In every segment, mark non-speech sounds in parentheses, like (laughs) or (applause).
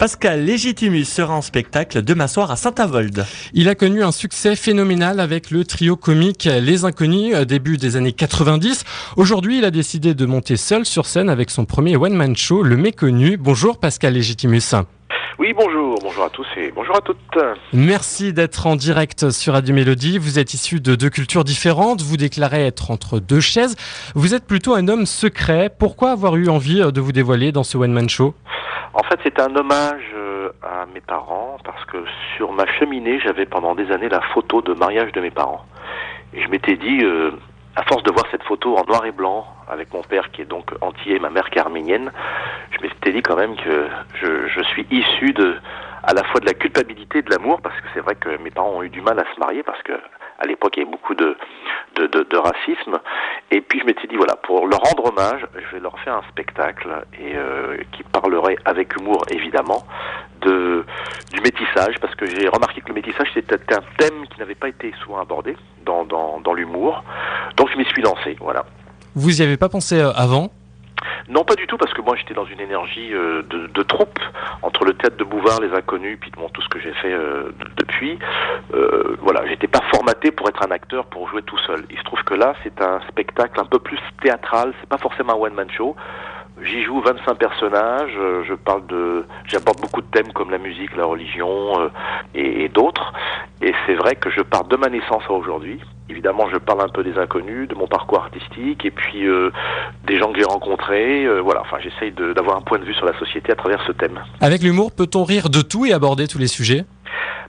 Pascal Légitimus sera en spectacle demain soir à Saint-Avold. Il a connu un succès phénoménal avec le trio comique Les Inconnus début des années 90. Aujourd'hui, il a décidé de monter seul sur scène avec son premier one-man show, Le Méconnu. Bonjour Pascal Légitimus. Oui, bonjour, bonjour à tous et bonjour à toutes. Merci d'être en direct sur Radio Mélodie. Vous êtes issu de deux cultures différentes, vous déclarez être entre deux chaises. Vous êtes plutôt un homme secret. Pourquoi avoir eu envie de vous dévoiler dans ce one-man show? En fait, c'est un hommage euh, à mes parents parce que sur ma cheminée, j'avais pendant des années la photo de mariage de mes parents. Et je m'étais dit, euh, à force de voir cette photo en noir et blanc, avec mon père qui est donc entier et ma mère qui est arménienne, je m'étais dit quand même que je, suis issu de à la fois de la culpabilité et de l'amour, parce que c'est vrai que mes parents ont eu du mal à se marier, parce que à l'époque il y avait beaucoup de racisme. Et puis je m'étais dit voilà, pour leur rendre hommage, je vais leur faire un spectacle et euh, qui parlerait avec humour évidemment de du métissage, parce que j'ai remarqué que le métissage c'était un thème qui n'avait pas été souvent abordé dans, dans, dans l'humour. Donc je m'y suis lancé, voilà. Vous y avez pas pensé euh, avant? Non, pas du tout, parce que moi j'étais dans une énergie euh, de, de, troupe entre le théâtre de Bouvard, les inconnus, puis tout ce que j'ai fait euh, depuis. Euh, voilà, j'étais pas formaté pour être un acteur, pour jouer tout seul. Il se trouve que là, c'est un spectacle un peu plus théâtral. C'est pas forcément un one man show. J'y joue 25 personnages, je parle de, j'apporte beaucoup de thèmes comme la musique, la religion et d'autres. Et c'est vrai que je pars de ma naissance à aujourd'hui. Évidemment, je parle un peu des inconnus, de mon parcours artistique, et puis euh, des gens que j'ai rencontrés. Euh, voilà, enfin, j'essaye d'avoir un point de vue sur la société à travers ce thème. Avec l'humour, peut-on rire de tout et aborder tous les sujets?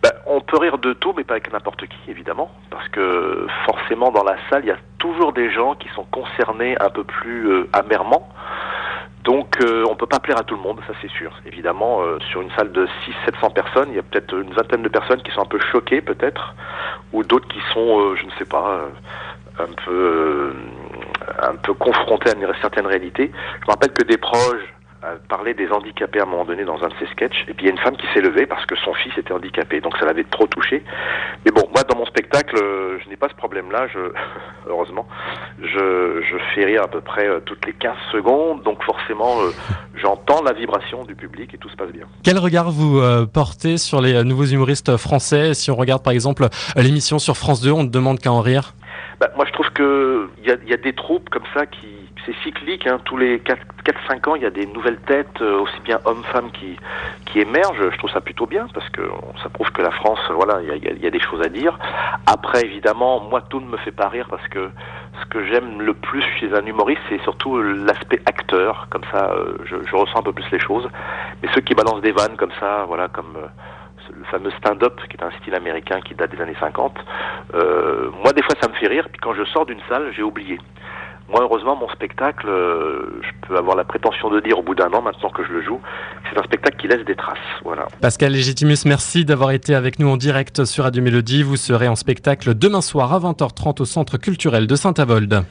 Ben, on peut rire de tout, mais pas avec n'importe qui, évidemment, parce que forcément, dans la salle, il y a toujours des gens qui sont concernés un peu plus euh, amèrement. Donc euh, on peut pas plaire à tout le monde, ça c'est sûr. Évidemment, euh, sur une salle de 600-700 personnes, il y a peut-être une vingtaine de personnes qui sont un peu choquées peut-être, ou d'autres qui sont, euh, je ne sais pas, euh, un peu un peu confrontées à une certaine réalité. Je me rappelle que des proches parlait des handicapés à un moment donné dans un de ses sketchs, et puis il y a une femme qui s'est levée parce que son fils était handicapé, donc ça l'avait trop touché. Mais bon, moi dans mon spectacle, je n'ai pas ce problème-là, (laughs) heureusement. Je, je fais rire à peu près toutes les 15 secondes, donc forcément euh, j'entends la vibration du public et tout se passe bien. Quel regard vous euh, portez sur les nouveaux humoristes français? Si on regarde par exemple l'émission sur France 2, on ne demande qu'à en rire bah, moi, je trouve que il y a, y a, des troupes comme ça qui c'est cyclique. Hein, tous les 4-5 ans, il y a des nouvelles têtes, euh, aussi bien hommes-femmes, qui qui émergent. Je trouve ça plutôt bien parce que ça prouve que la France, voilà, il y a, y a, des choses à dire. Après, évidemment, moi, tout ne me fait pas rire parce que ce que j'aime le plus chez un humoriste, c'est surtout l'aspect acteur. Comme ça, euh, je, ressens un peu plus les choses. Mais ceux qui balancent des vannes comme ça, voilà, comme euh, le fameux stand-up, qui est un style américain qui date des années 50. Euh, moi, des fois, ça me fait rire, puis quand je sors d'une salle, j'ai oublié. Moi, heureusement, mon spectacle, je peux avoir la prétention de dire au bout d'un an, maintenant que je le joue, c'est un spectacle qui laisse des traces. Voilà. Pascal Légitimus, merci d'avoir été avec nous en direct sur Radio Mélodie. Vous serez en spectacle demain soir à 20h30 au Centre culturel de Saint-Avold.